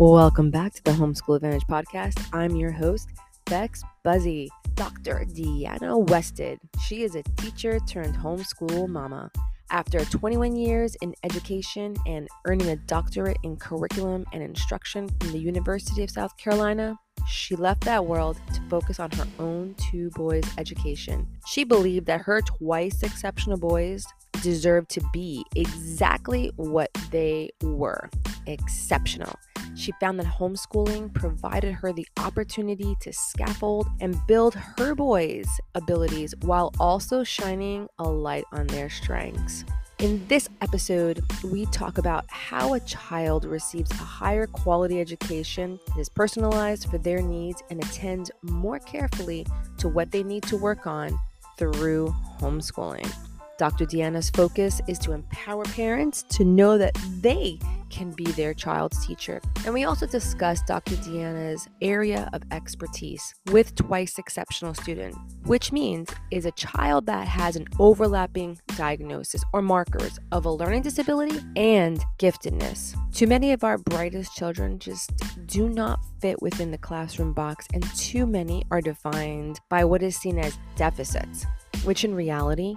Welcome back to the Homeschool Advantage podcast. I'm your host, Bex Buzzy, Dr. Deanna Westedt. She is a teacher turned homeschool mama. After 21 years in education and earning a doctorate in curriculum and instruction from the University of South Carolina, she left that world to focus on her own two boys' education. She believed that her twice exceptional boys deserved to be exactly what they were exceptional. She found that homeschooling provided her the opportunity to scaffold and build her boys' abilities while also shining a light on their strengths. In this episode, we talk about how a child receives a higher quality education that is personalized for their needs and attends more carefully to what they need to work on through homeschooling. Dr. Deanna's focus is to empower parents to know that they can be their child's teacher. And we also discuss Dr. Deanna's area of expertise with twice exceptional student, which means is a child that has an overlapping diagnosis or markers of a learning disability and giftedness. Too many of our brightest children just do not fit within the classroom box, and too many are defined by what is seen as deficits, which in reality,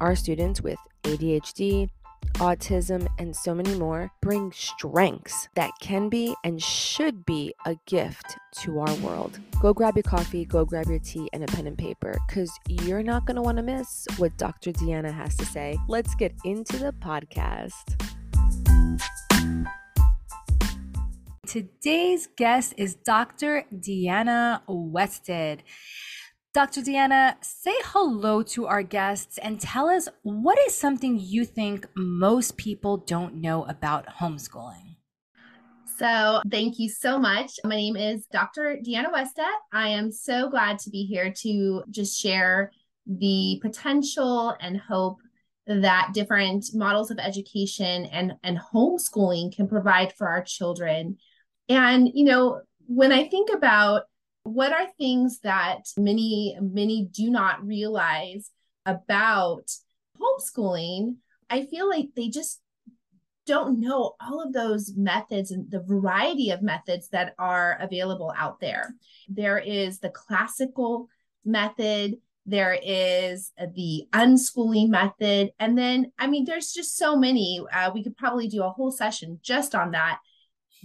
our students with ADHD, autism, and so many more bring strengths that can be and should be a gift to our world. Go grab your coffee, go grab your tea, and a pen and paper because you're not going to want to miss what Dr. Deanna has to say. Let's get into the podcast. Today's guest is Dr. Deanna Westedt. Dr. Deanna, say hello to our guests and tell us what is something you think most people don't know about homeschooling. So, thank you so much. My name is Dr. Deanna Westedt. I am so glad to be here to just share the potential and hope that different models of education and, and homeschooling can provide for our children. And, you know, when I think about what are things that many, many do not realize about homeschooling? I feel like they just don't know all of those methods and the variety of methods that are available out there. There is the classical method, there is the unschooling method, and then, I mean, there's just so many. Uh, we could probably do a whole session just on that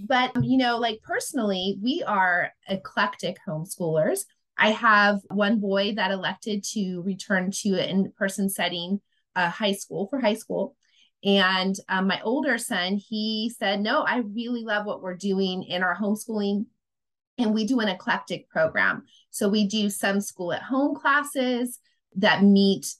but, you know, like personally, we are eclectic homeschoolers. I have one boy that elected to return to an in person setting, uh, high school for high school. And um, my older son, he said, No, I really love what we're doing in our homeschooling. And we do an eclectic program. So we do some school at home classes that meet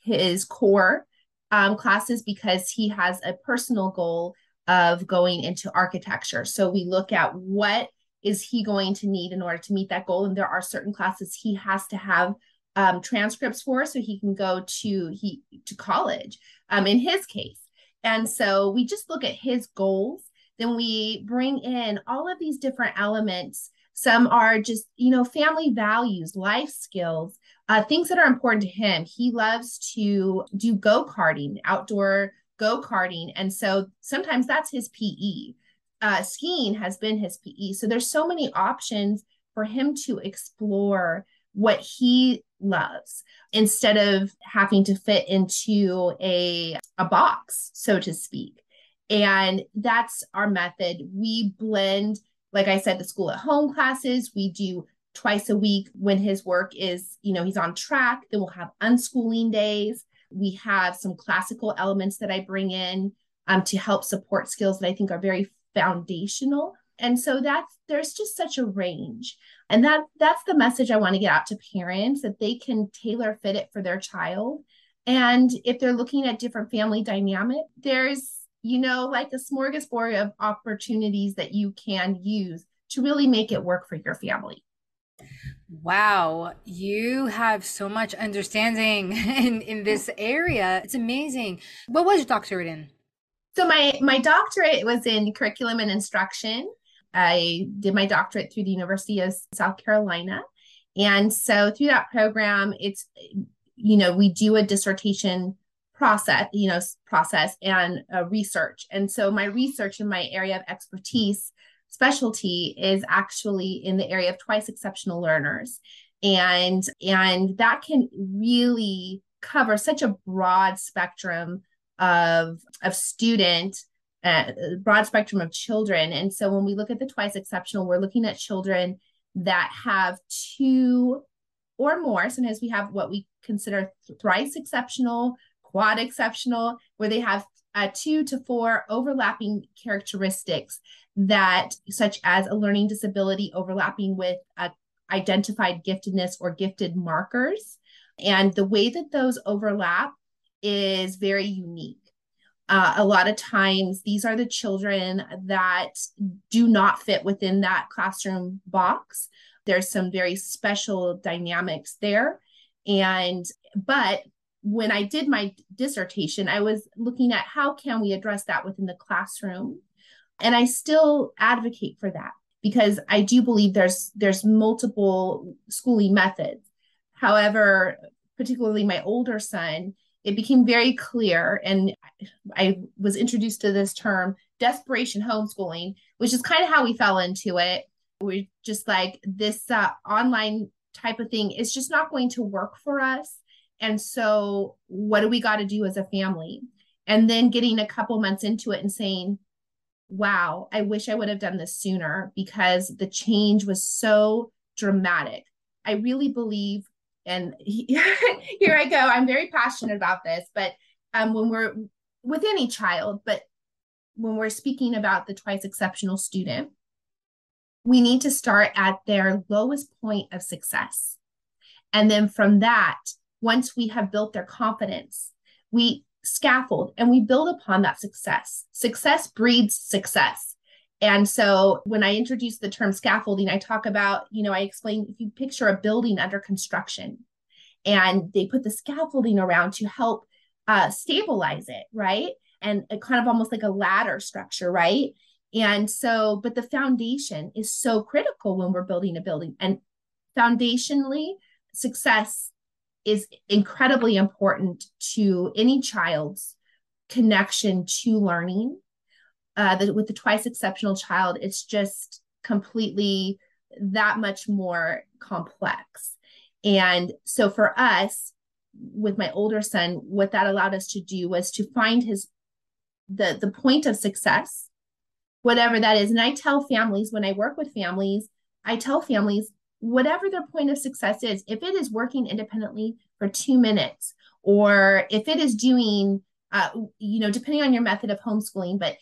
his core um, classes because he has a personal goal of going into architecture. So we look at what is he going to need in order to meet that goal, and there are certain classes he has to have um, transcripts for so he can go to he to college. Um, in his case, and so we just look at his goals. Then we bring in all of these different elements. Some are just you know family values, life skills, uh, things that are important to him. He loves to do go karting, outdoor go karting. And so sometimes that's his PE. Uh, skiing has been his PE. So there's so many options for him to explore what he loves instead of having to fit into a, a box, so to speak. And that's our method. We blend, like I said, the school at home classes. We do twice a week when his work is, you know, he's on track. Then we'll have unschooling days. We have some classical elements that I bring in um, to help support skills that I think are very foundational. And so that's there's just such a range. And that that's the message I want to get out to parents that they can tailor fit it for their child. And if they're looking at different family dynamic, there's you know like a smorgasbord of opportunities that you can use to really make it work for your family. Wow, you have so much understanding in, in this area. It's amazing. What was your doctorate in? So my my doctorate was in curriculum and instruction. I did my doctorate through the University of South Carolina. And so through that program, it's you know, we do a dissertation process, you know, process and research. And so my research in my area of expertise specialty is actually in the area of twice exceptional learners. And and that can really cover such a broad spectrum of of student uh, broad spectrum of children. And so when we look at the twice exceptional we're looking at children that have two or more. Sometimes we have what we consider thrice exceptional quad exceptional where they have uh, two to four overlapping characteristics that such as a learning disability overlapping with a identified giftedness or gifted markers. And the way that those overlap is very unique. Uh, a lot of times, these are the children that do not fit within that classroom box. There's some very special dynamics there. And, but when I did my dissertation, I was looking at how can we address that within the classroom. And I still advocate for that because I do believe there's there's multiple schooling methods. However, particularly my older son, it became very clear, and I was introduced to this term, desperation homeschooling, which is kind of how we fell into it. We're just like this uh, online type of thing is just not going to work for us. And so, what do we got to do as a family? And then getting a couple months into it and saying, wow, I wish I would have done this sooner because the change was so dramatic. I really believe, and here I go, I'm very passionate about this, but um, when we're with any child, but when we're speaking about the twice exceptional student, we need to start at their lowest point of success. And then from that, once we have built their confidence, we scaffold and we build upon that success. Success breeds success. And so when I introduce the term scaffolding, I talk about, you know, I explain if you picture a building under construction and they put the scaffolding around to help uh, stabilize it, right? And it kind of almost like a ladder structure, right? And so, but the foundation is so critical when we're building a building. And foundationally, success is incredibly important to any child's connection to learning. Uh, the, with the twice exceptional child, it's just completely that much more complex. And so for us, with my older son, what that allowed us to do was to find his the the point of success, whatever that is. And I tell families when I work with families, I tell families whatever their point of success is, if it is working independently for two minutes, or if it is doing, uh, you know, depending on your method of homeschooling, but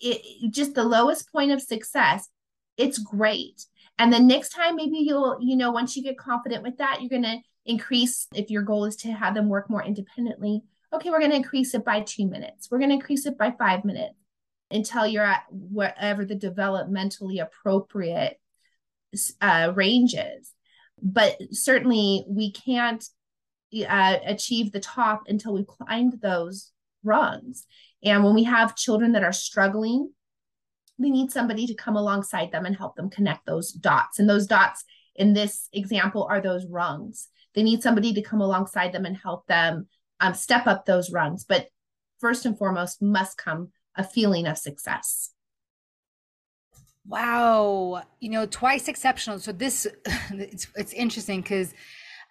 it just the lowest point of success, it's great. And the next time, maybe you'll, you know, once you get confident with that, you're going to increase if your goal is to have them work more independently. Okay, we're going to increase it by two minutes. We're going to increase it by five minutes until you're at whatever the developmentally appropriate uh, ranges. But certainly we can't uh, achieve the top until we've climbed those rungs. And when we have children that are struggling, we need somebody to come alongside them and help them connect those dots. And those dots in this example are those rungs. They need somebody to come alongside them and help them um, step up those rungs. But first and foremost, must come a feeling of success. Wow. You know, twice exceptional. So this it's it's interesting because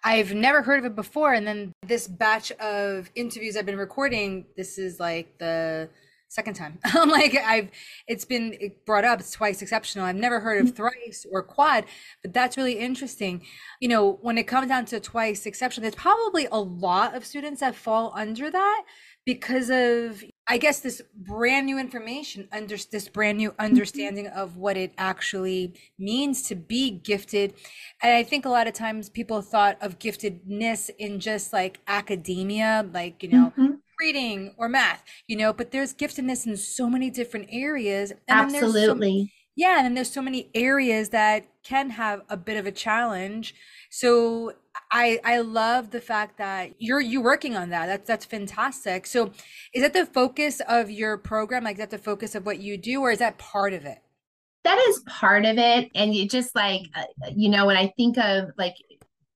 I've never heard of it before. And then this batch of interviews I've been recording, this is like the second time. I'm like I've it's been brought up. It's twice exceptional. I've never heard of mm-hmm. thrice or quad, but that's really interesting. You know, when it comes down to twice exceptional, there's probably a lot of students that fall under that because of I guess this brand new information, under this brand new mm-hmm. understanding of what it actually means to be gifted. And I think a lot of times people thought of giftedness in just like academia, like, you know, mm-hmm. reading or math, you know, but there's giftedness in so many different areas. And Absolutely. So, yeah. And then there's so many areas that can have a bit of a challenge. So I I love the fact that you're you working on that. That's that's fantastic. So, is that the focus of your program? Like, is that the focus of what you do, or is that part of it? That is part of it, and you just like uh, you know when I think of like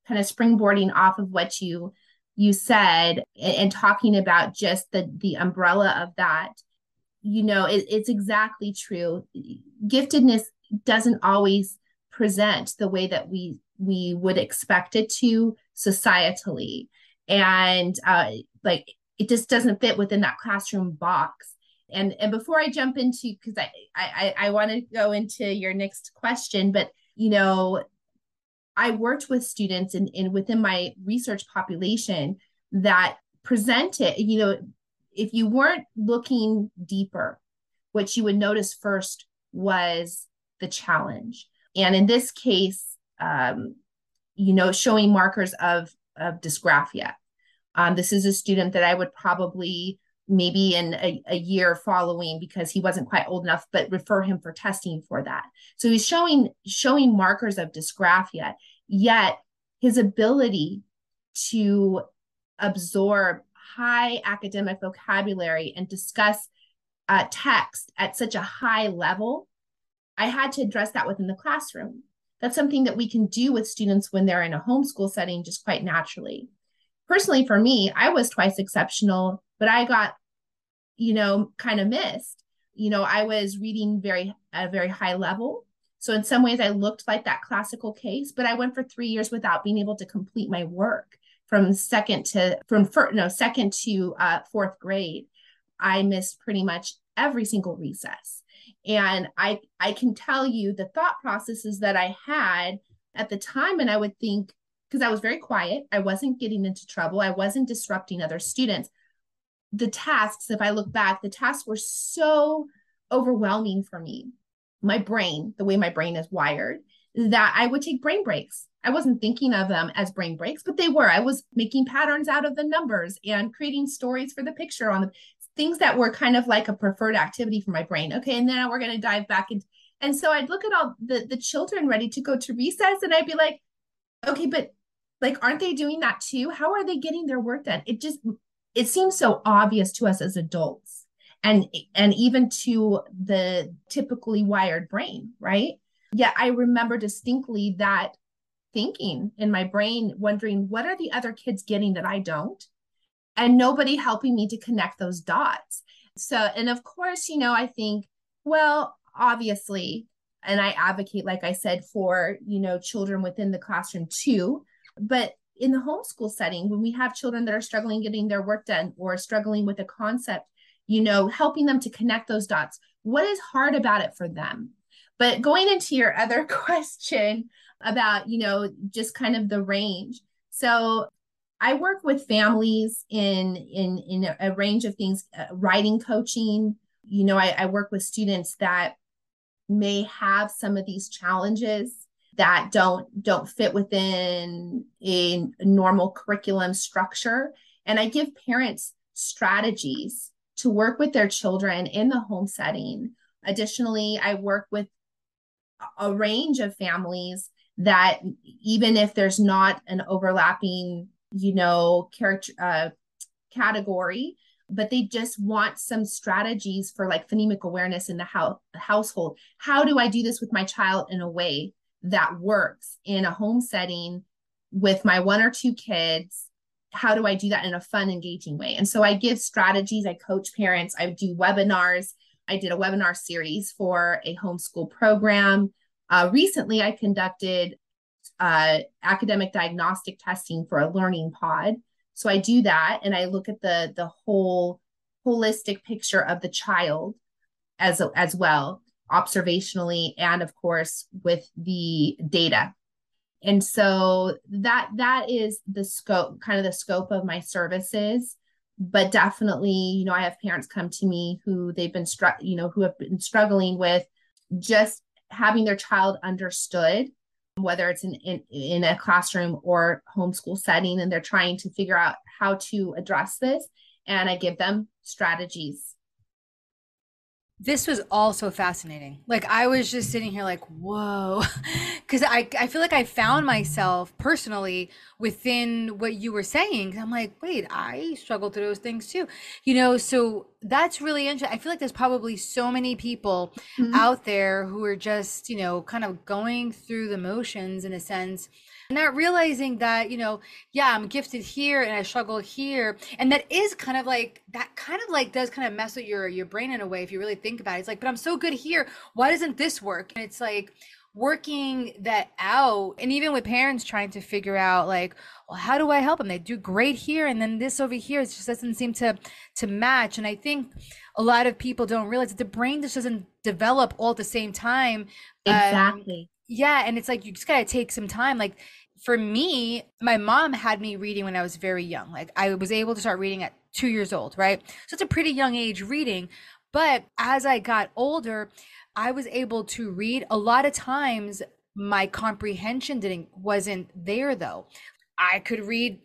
kind of springboarding off of what you you said and, and talking about just the the umbrella of that you know, it, it's exactly true. Giftedness doesn't always present the way that we we would expect it to societally, and uh, like it just doesn't fit within that classroom box. And and before I jump into because I I I want to go into your next question, but you know, I worked with students and in, in within my research population that presented, you know, if you weren't looking deeper, what you would notice first was the challenge. And in this case, um, you know, showing markers of, of dysgraphia. Um, this is a student that I would probably maybe in a, a, year following because he wasn't quite old enough but refer him for testing for that so he's showing showing markers of dysgraphia yet his ability to absorb high academic vocabulary and discuss uh, text at such a high level i had to address that within the classroom that's something that we can do with students when they're in a homeschool setting just quite naturally personally for me i was twice exceptional but i got you know, kind of missed. You know, I was reading very at a very high level. So in some ways I looked like that classical case, but I went for 3 years without being able to complete my work from second to from first, no, second to uh, fourth grade. I missed pretty much every single recess. And I I can tell you the thought processes that I had at the time and I would think because I was very quiet, I wasn't getting into trouble, I wasn't disrupting other students the tasks, if I look back, the tasks were so overwhelming for me. My brain, the way my brain is wired, that I would take brain breaks. I wasn't thinking of them as brain breaks, but they were. I was making patterns out of the numbers and creating stories for the picture on the things that were kind of like a preferred activity for my brain. Okay, and then we're going to dive back into. And so I'd look at all the the children ready to go to recess, and I'd be like, okay, but like, aren't they doing that too? How are they getting their work done? It just it seems so obvious to us as adults and and even to the typically wired brain right yet i remember distinctly that thinking in my brain wondering what are the other kids getting that i don't and nobody helping me to connect those dots. So and of course you know i think well obviously and i advocate like i said for you know children within the classroom too but in the homeschool setting when we have children that are struggling getting their work done or struggling with a concept you know helping them to connect those dots what is hard about it for them? But going into your other question about you know just kind of the range. So i work with families in in in a range of things uh, writing coaching. You know I, I work with students that may have some of these challenges that don't don't fit within a normal curriculum structure. And i give parents strategies to work with their children in the home setting. Additionally i work with a range of families that even if there's not an overlapping you know character uh, category but they just want some strategies for like phonemic awareness in the house household. How do i do this with my child in a way that works in a home setting with my one or two kids? How do i do that in a fun engaging way? And so i give strategies. I coach parents. I do webinars. I did a webinar series for a homeschool program. Uh, recently i conducted uh, academic diagnostic testing for a learning pod. So i do that and i look at the the whole holistic picture of the child as as well observationally and of course with the data. And so that that is the scope kind of the scope of my services. But definitely you know i have parents come to me who they've been struck you know who have been struggling with just having their child understood whether it's in, in in a classroom or homeschool setting and they're trying to figure out how to address this. And i give them strategies this was all so fascinating. Like I was just sitting here like, whoa. Cause I, I feel like I found myself personally within what you were saying. I'm like, wait, I struggle through those things too. You know, so that's really interesting. I feel like there's probably so many people mm-hmm. out there who are just, you know, kind of going through the motions in a sense not realizing that you know yeah i'm gifted here and i struggle here. And that is kind of like that kind of like does kind of mess with your your brain in a way if you really think about it. It's like but i'm so good here. Why doesn't this work? And it's like working that out. And even with parents trying to figure out like well how do i help them? They do great here and then this over here. It just doesn't seem to to match. And i think a lot of people don't realize that the brain just doesn't develop all at the same time. Um, exactly. um, yeah and it's like you just gotta take some time like for me my mom had me reading when i was very young like i was able to start reading at two years old right so it's a pretty young age reading but as i got older I was able to read a lot of times my comprehension didn't wasn't there though. I could read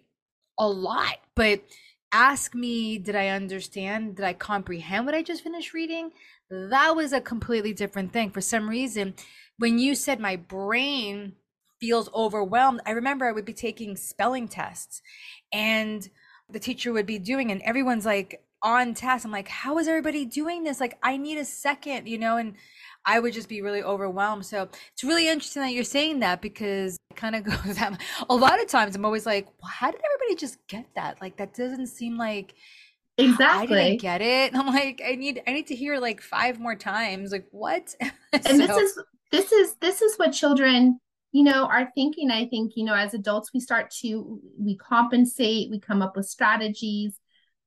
a lot, but ask me did I understand? Did I comprehend what I just finished reading? That was a completely different thing. For some reason, when you said my brain feels overwhelmed, I remember I would be taking spelling tests and the teacher would be doing and everyone's like on task. I'm like, how is everybody doing this? Like, I need a second, you know, and I would just be really overwhelmed. So it's really interesting that you're saying that because it kind of goes that a lot of times I'm always like, well, how did everybody just get that? Like that doesn't seem like exactly I didn't get it. I'm like, I need I need to hear like five more times. Like what? and so, this is this is this is what children you know are thinking i think you know as adults we start to we compensate we come up with strategies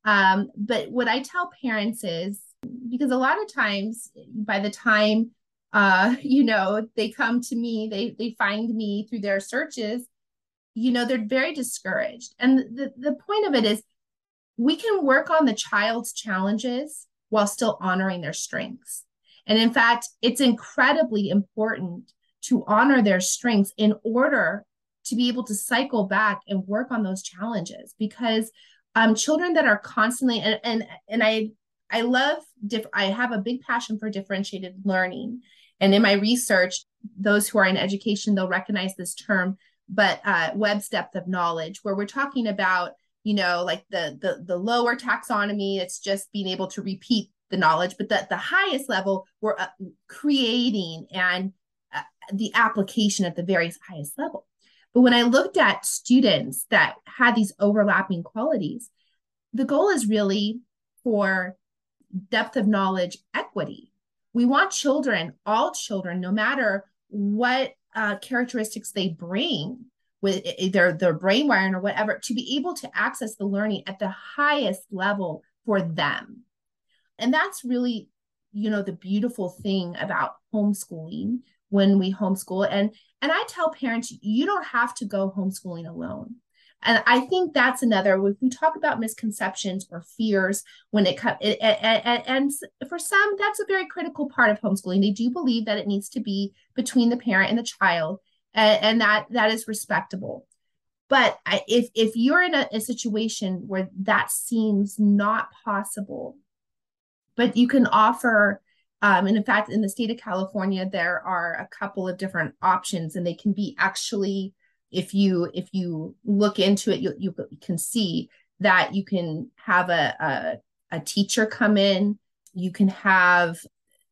um, but what i tell parents is because a lot of times by the time uh you know they come to me they they find me through their searches you know they're very discouraged and the the point of it is we can work on the child's challenges while still honoring their strengths and in fact it's incredibly important to honor their strengths in order to be able to cycle back and work on those challenges because um, children that are constantly and and and I I love diff- I have a big passion for differentiated learning. And in my research, those who are in education, they'll recognize this term, but uh, Webb's depth of knowledge, where we're talking about, you know, like the the the lower taxonomy, it's just being able to repeat the knowledge, but that the highest level, we're uh, creating and uh, the application at the very highest level. But when I looked at students that had these overlapping qualities, the goal is really for depth of knowledge equity. We want children, all children, no matter what uh, characteristics they bring with their their brain wiring or whatever, to be able to access the learning at the highest level for them. And that's really, you know, the beautiful thing about homeschooling when we homeschool. And and I tell parents, you don't have to go homeschooling alone. And I think that's another, if we talk about misconceptions or fears when it comes, and, and for some, that's a very critical part of homeschooling. They do believe that it needs to be between the parent and the child, and, and that that is respectable. But if if you're in a, a situation where that seems not possible, but you can offer um, and in fact, in the state of California, there are a couple of different options, and they can be actually if you if you look into it you, you can see that you can have a, a, a teacher come in you can have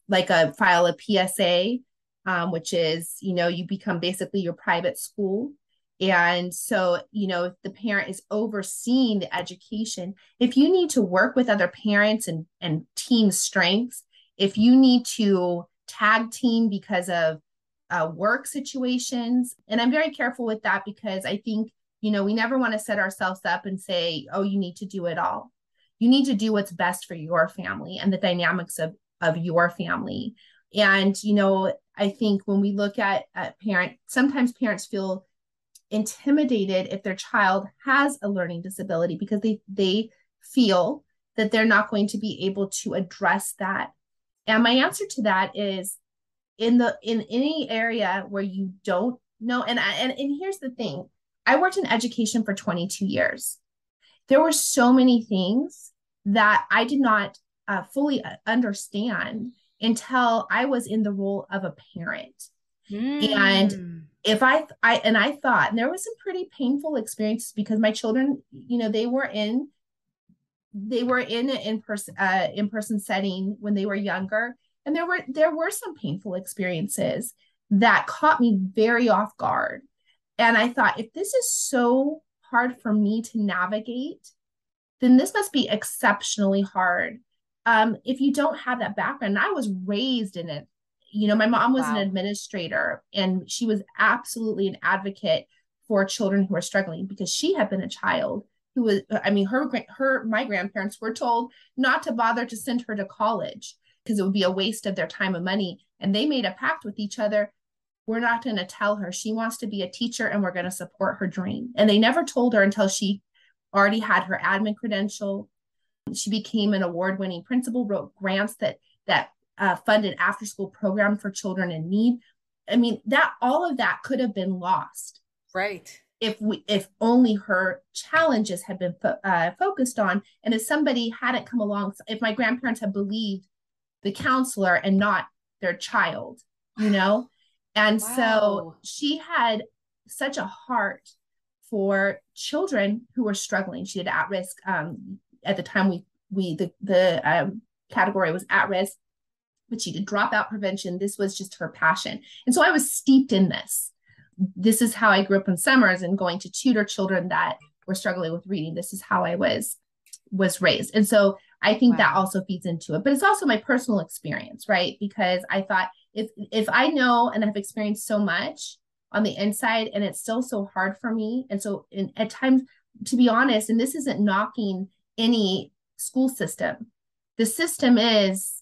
like a file a psa um, which is you know you become basically your private school and so you know if the parent is overseeing the education if you need to work with other parents and and team strengths if you need to tag team because of uh, work situations. And I'm very careful with that because I think, you know, we never want to set ourselves up and say, oh, you need to do it all. You need to do what's best for your family and the dynamics of, of your family. And, you know, I think when we look at, parent, sometimes parents feel intimidated if their child has a learning disability because they they feel that they're not going to be able to address that. And my answer to that is in the in any area where you don't know and I, and and here's the thing i worked in education for 22 years there were so many things that i did not uh, fully uh, understand until i was in the role of a parent mm. and if I, I and i thought and there was some pretty painful experiences because my children you know they were in they were in an in-person uh, in-person setting when they were younger and there were there were some painful experiences that caught me very off guard And I thought, if this is so hard for me to navigate, then this must be exceptionally hard. Um, if you don't have that background, I was raised in it. You know, my mom was wow. an administrator and she was absolutely an advocate for children who are struggling because she had been a child who was i mean her her my grandparents were told not to bother to send her to college because it would be a waste of their time and money and they made a pact with each other we're not going to tell her she wants to be a teacher and we're going to support her dream and they never told her until she already had her admin credential she became an award-winning principal wrote grants that that uh, funded after school program for children in need. I mean that all of that could have been lost right. if we if only her challenges had been fo- uh, focused on. And if somebody hadn't come along if my grandparents had believed the counselor and not their child you know? And wow. so she had such a heart for children who were struggling. She had at risk um, at the time we we the the um, category was at risk but she did dropout prevention this was just her passion and so i was steeped in this this is how I grew up in summers and going to tutor children that were struggling with reading. This is how I was was raised. And so I think wow. that also feeds into it. But it's also my personal experience, right? Because I thought if if I know and I've experienced so much on the inside and it's still so hard for me. And so in, at times, to be honest, and this isn't knocking any school system. The system is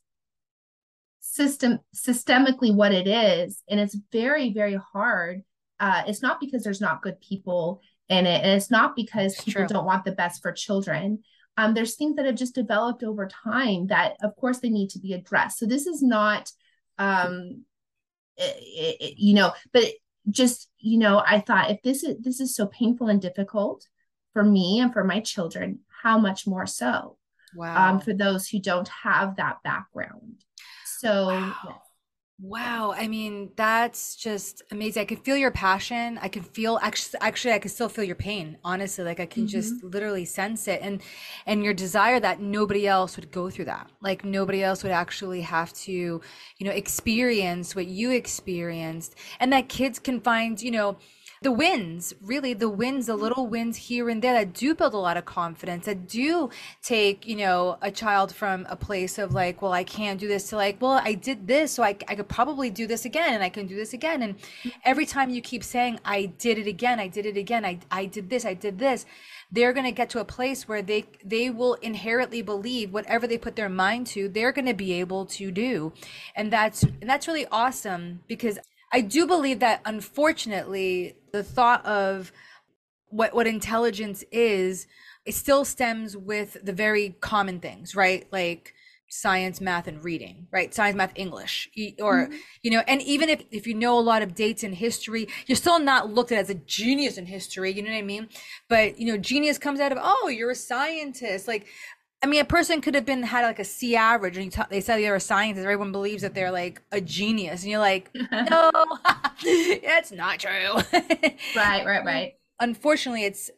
system systemically what it is and it's very very hard uh, it's not because there's not good people in it, and it's not because it's people true. don't want the best for children. Um, there's things that have just developed over time that, of course, they need to be addressed. So this is not, um, it, it, you know, but just you know, I thought if this is this is so painful and difficult for me and for my children, how much more so? Wow. Um, for those who don't have that background. So wow. yes. Wow, I mean that's just amazing. I can feel your passion. I can feel actually actually I can still feel your pain. Honestly, like I can mm-hmm. just literally sense it and and your desire that nobody else would go through that. Like nobody else would actually have to, you know, experience what you experienced and that kids can find, you know, the wins, really the wins, the little wins here and there that do build a lot of confidence, that do take, you know, a child from a place of like, well, I can't do this to like, well, I did this, so I, I could probably do this again and I can do this again. And every time you keep saying, I did it again, I did it again, I, I did this, I did this, they're going to get to a place where they they will inherently believe whatever they put their mind to they're going to be able to do and that's and that's really awesome because I do believe that unfortunately, the thought of what what intelligence is, it still stems with the very common things, right? Like science, math, and reading, right? Science, math, English, or mm-hmm. you know, and even if if you know a lot of dates in history, you're still not looked at as a genius in history. You know what I mean? But you know, genius comes out of oh, you're a scientist. Like I mean, a person could have been had like a C average, and t- they said they're a scientist. Everyone believes that they're like a genius, and you're like, no, it's not true. right, right, right. Unfortunately, it's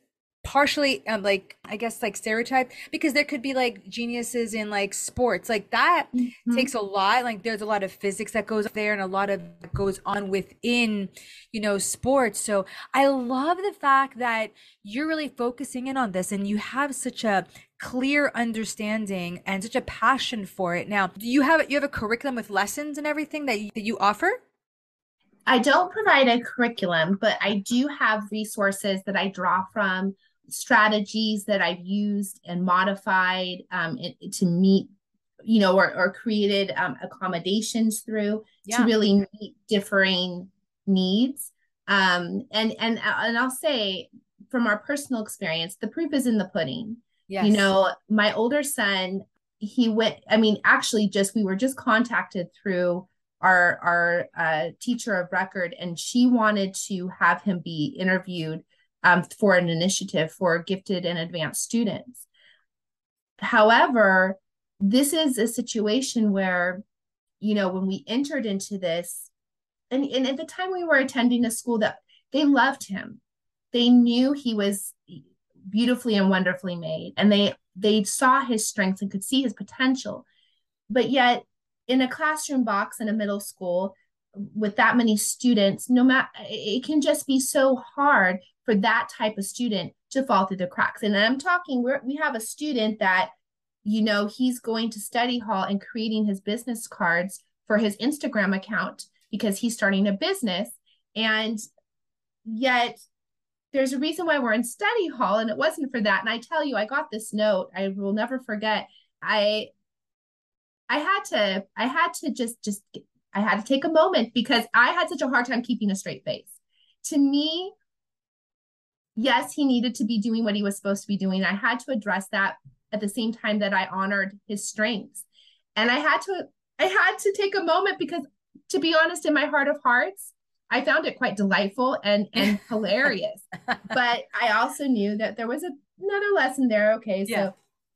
partially um, like i guess like stereotype because there could be like geniuses in like sports like that mm-hmm. takes a lot like there's a lot of physics that goes there and a lot of goes on within you know sports so i love the fact that you're really focusing in on this and you have such a clear understanding and such a passion for it now do you have you have a curriculum with lessons and everything that you, that you offer I don't provide a curriculum, but I do have resources that I draw from strategies that I've used and modified um, it, to meet, you know, or, or created um, accommodations through yeah. to really meet differing needs. Um, and and and I'll say from our personal experience, the proof is in the pudding. Yes. You know, my older son, he went. I mean, actually, just we were just contacted through our our uh, teacher of record, and she wanted to have him be interviewed um, for an initiative for gifted and advanced students. However, this is a situation where, you know, when we entered into this, and, and at the time we were attending a school that they loved him, they knew he was beautifully and wonderfully made, and they they saw his strengths and could see his potential. But yet, in a classroom box in a middle school, with that many students no matter it can just be so hard for that type of student to fall through the cracks. And i'm talking we we have a student that you know he's going to study hall and creating his business cards for his instagram account because he's starting a business. And yet there's a reason why we're in study hall and it wasn't for that and i tell you i got this note i will never forget i i had to i had to just just I had to take a moment because I had such a hard time keeping a straight face. To me, yes, he needed to be doing what he was supposed to be doing. I had to address that at the same time that I honored his strengths. And I had to I had to take a moment because to be honest in my heart of hearts, I found it quite delightful and and hilarious. But I also knew that there was a, another lesson there. Okay, so yeah.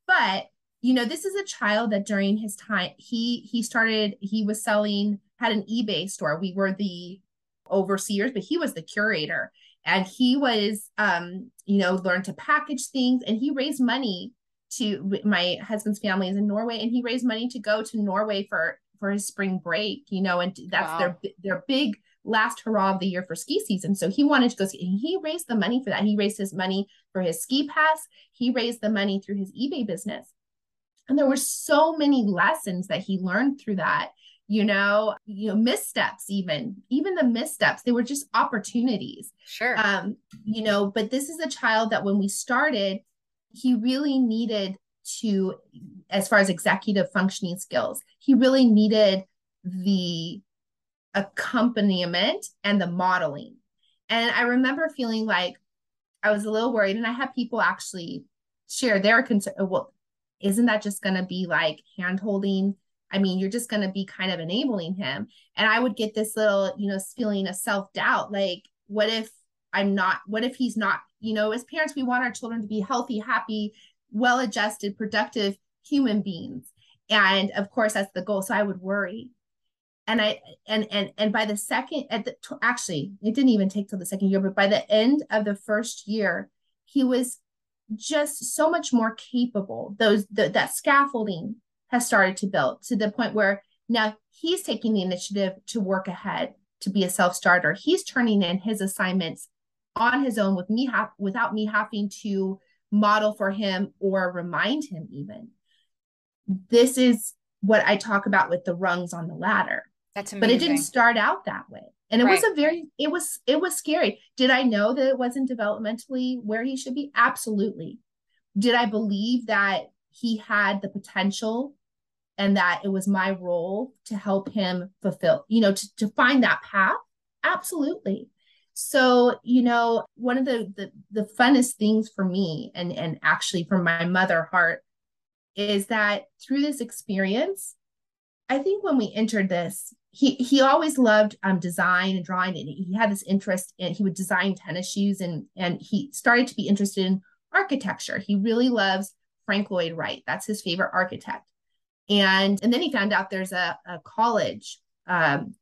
but you know, this is a child that during his time he he started he was selling had an eBay store. We were the overseers, but he was the curator. And he was, um, you know, learned to package things and he raised money to my husband's family is in Norway and he raised money to go to Norway for for his spring break, you know, and that's wow. their their big last hurrah of the year for ski season. So he wanted to go ski and he raised the money for that. He raised his money for his ski pass. He raised the money through his eBay business. And there were so many lessons that he learned through that you know you know missteps even even the missteps they were just opportunities sure um you know but this is a child that when we started he really needed to as far as executive functioning skills he really needed the accompaniment and the modeling and i remember feeling like i was a little worried and i had people actually share their concern oh, well isn't that just going to be like hand holding I mean, you're just going to be kind of enabling him. And I would get this little, you know, feeling of self doubt like, what if I'm not, what if he's not, you know, as parents, we want our children to be healthy, happy, well adjusted, productive human beings. And of course, that's the goal. So I would worry. And I, and, and, and by the second, at the, actually, it didn't even take till the second year, but by the end of the first year, he was just so much more capable. Those, the, that scaffolding has started to build to the point where now he's taking the initiative to work ahead to be a self-starter. He's turning in his assignments on his own with me ha- without me having to model for him or remind him even. This is what I talk about with the rungs on the ladder. That's amazing. But it didn't start out that way. And it right. was a very it was it was scary. Did I know that it wasn't developmentally where he should be? Absolutely. Did I believe that he had the potential and that it was my role to help him fulfill, you know, to, to find that path. Absolutely. So, you know, one of the, the the funnest things for me and and actually for my mother heart is that through this experience, I think when we entered this, he he always loved um design and drawing and he had this interest in he would design tennis shoes and and he started to be interested in architecture. He really loves Frank Lloyd Wright. That's his favorite architect. And and then he found out there's a, a college um,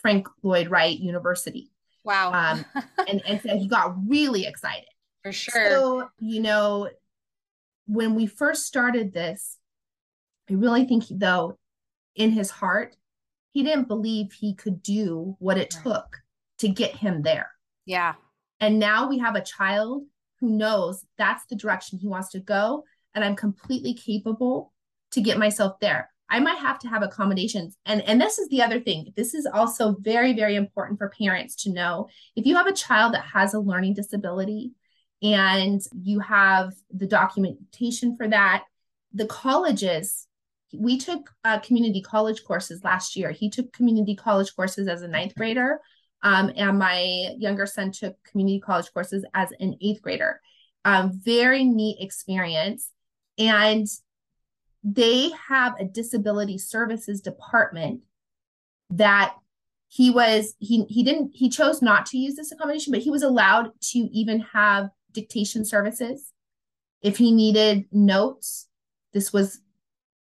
frank lloyd wright university. Wow. Um, and and so he got really excited. For sure. so you know when we first started this i really think though in his heart he didn't believe he could do what it took to get him there yeah and now we have a child who knows that's the direction he wants to go and i'm completely capable to get myself there. I might have to have accommodations. And and this is the other thing. This is also very very important for parents to know. If you have a child that has a learning disability and you have the documentation for that, the colleges we took uh, community college courses last year. He took community college courses as a ninth grader, um, and my younger son took community college courses as an eighth grader. Um, very neat experience. And they have a disability services department that he was he he didn't he chose not to use this accommodation but he was allowed to even have dictation services if he needed notes this was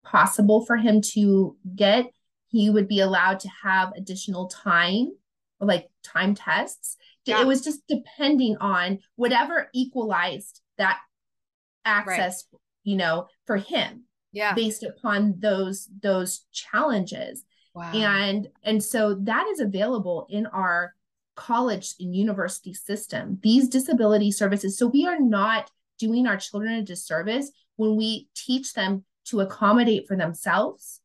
possible for him to get he would be allowed to have additional time like time tests yeah. it was just depending on whatever equalized that access right. you know for him yeah based upon those those challenges Wow. And and so that is available in our college and university system. These disability services. So we are not doing our children a disservice when we teach them to accommodate for themselves.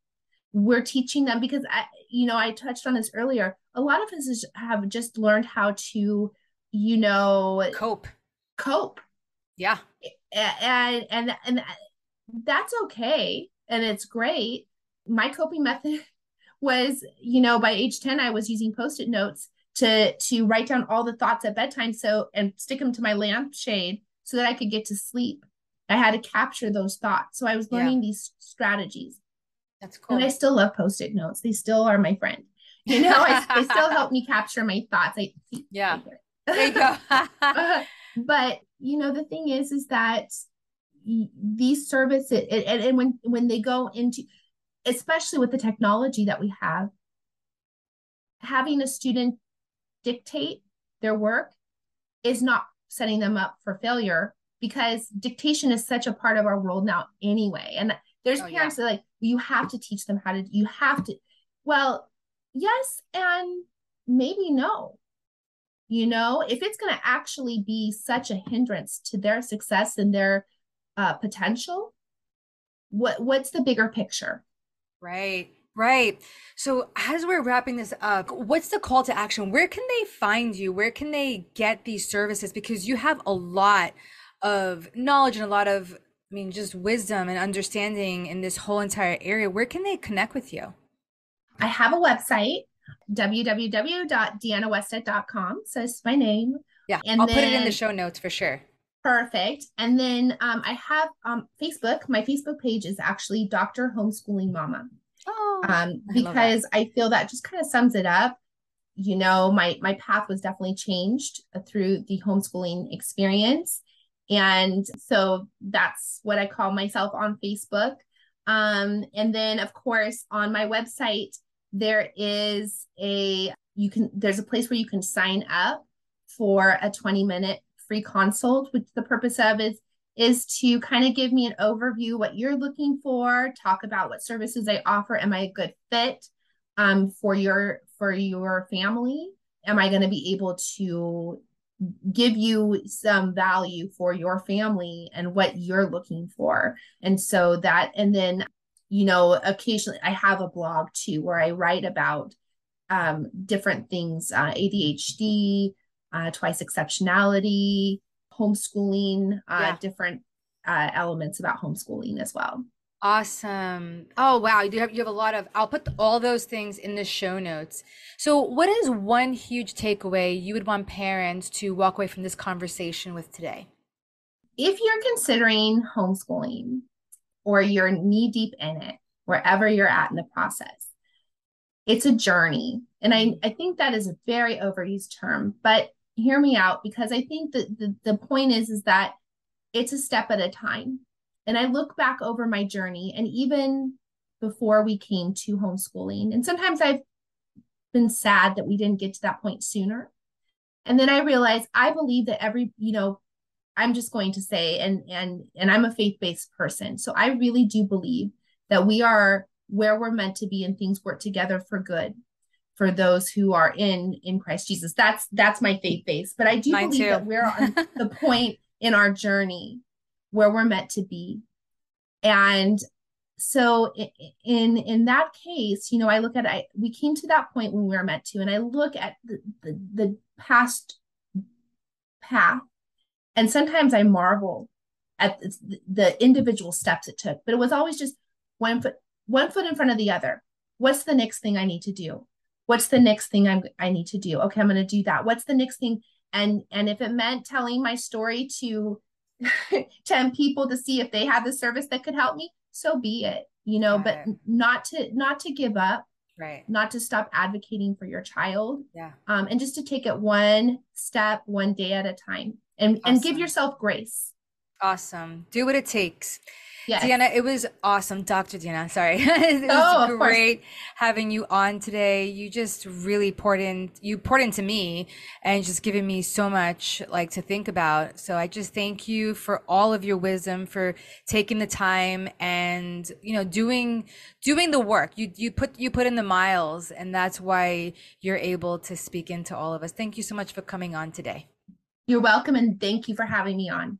We're teaching them because I, you know, I touched on this earlier. A lot of us have just learned how to, you know, cope. Cope. Yeah. And and and that's okay and it's great. My coping method was, you know, by age 10 I was using post-it notes to to write down all the thoughts at bedtime so and stick them to my lampshade so that I could get to sleep. I had to capture those thoughts. So I was learning yeah. these strategies. That's cool. And I still love post-it notes. They still are my friend. You know, I, they still help me capture my thoughts. I yeah. there you go. uh, but you know, the thing is, is that these services, and, and when when they go into, especially with the technology that we have, having a student dictate their work is not setting them up for failure because dictation is such a part of our world now anyway. And there's oh, parents yeah. that like, you have to teach them how to, you have to. Well, yes, and maybe no. You know, if it's going to actually be such a hindrance to their success and their uh, potential, what what's the bigger picture? Right. Right. So as we're wrapping this up, what's the call to action? Where can they find you? Where can they get these services? Because you have a lot of knowledge and a lot of, I mean, just wisdom and understanding in this whole entire area. Where can they connect with you? I have a website, www.deannawestedt.com. Says my name. Yeah. And I'll then, put it in the show notes for sure. Perfect. And then um, I have um, Facebook. My Facebook page is actually Dr. Homeschooling Mama. Oh, um, because I, I feel that just kind of sums it up. You know, my my path was definitely changed through the homeschooling experience, and so that's what I call myself on Facebook. Um, and then, of course, on my website there is a you can there's a place where you can sign up for a 20 minute free consult, which the purpose of is is to kind of give me an overview what you're looking for, talk about what services I offer. Am I a good fit um, for your for your family? Am I going to be able to give you some value for your family and what you're looking for? And so that, and then, you know, occasionally I have a blog too where I write about um, different things, uh, ADHD, uh, twice exceptionality, homeschooling, uh, yeah. different uh, elements about homeschooling as well. Awesome. Oh wow, you have you have a lot of I'll put all those things in the show notes. So what is one huge takeaway you would want parents to walk away from this conversation with today? If you're considering homeschooling or you're knee deep in it, wherever you're at in the process, it's a journey. And I, I think that is a very overused term, but hear me out because I think that the, the point is is that it's a step at a time. And I look back over my journey and even before we came to homeschooling, and sometimes I've been sad that we didn't get to that point sooner. And then I realized I believe that every, you know, I'm just going to say, and and and I'm a faith-based person. So I really do believe that we are where we're meant to be and things work together for good for those who are in in Christ Jesus. That's that's my faith base. But I do Mine believe too. that we're on the point in our journey where we're meant to be. And so in in that case, you know, I look at I we came to that point when we were meant to, and I look at the the, the past path, and sometimes I marvel at the, individual steps it took, but it was always just one foot one foot in front of the other. What's the next thing I need to do? what's the next thing i'm i need to do okay i'm going to do that what's the next thing and and if it meant telling my story to 10 people to see if they had the service that could help me so be it you know Got but it. not to not to give up right not to stop advocating for your child yeah um and just to take it one step one day at a time and awesome. and give yourself grace awesome do what it takes Yes. Deanna, it was awesome. Dr. Deanna, sorry. it was oh, great having you on today. You just really poured in, you poured into me and just given me so much like to think about. So I just thank you for all of your wisdom, for taking the time and, you know, doing, doing the work. You, you put, you put in the miles and that's why you're able to speak into all of us. Thank you so much for coming on today. You're welcome. And thank you for having me on.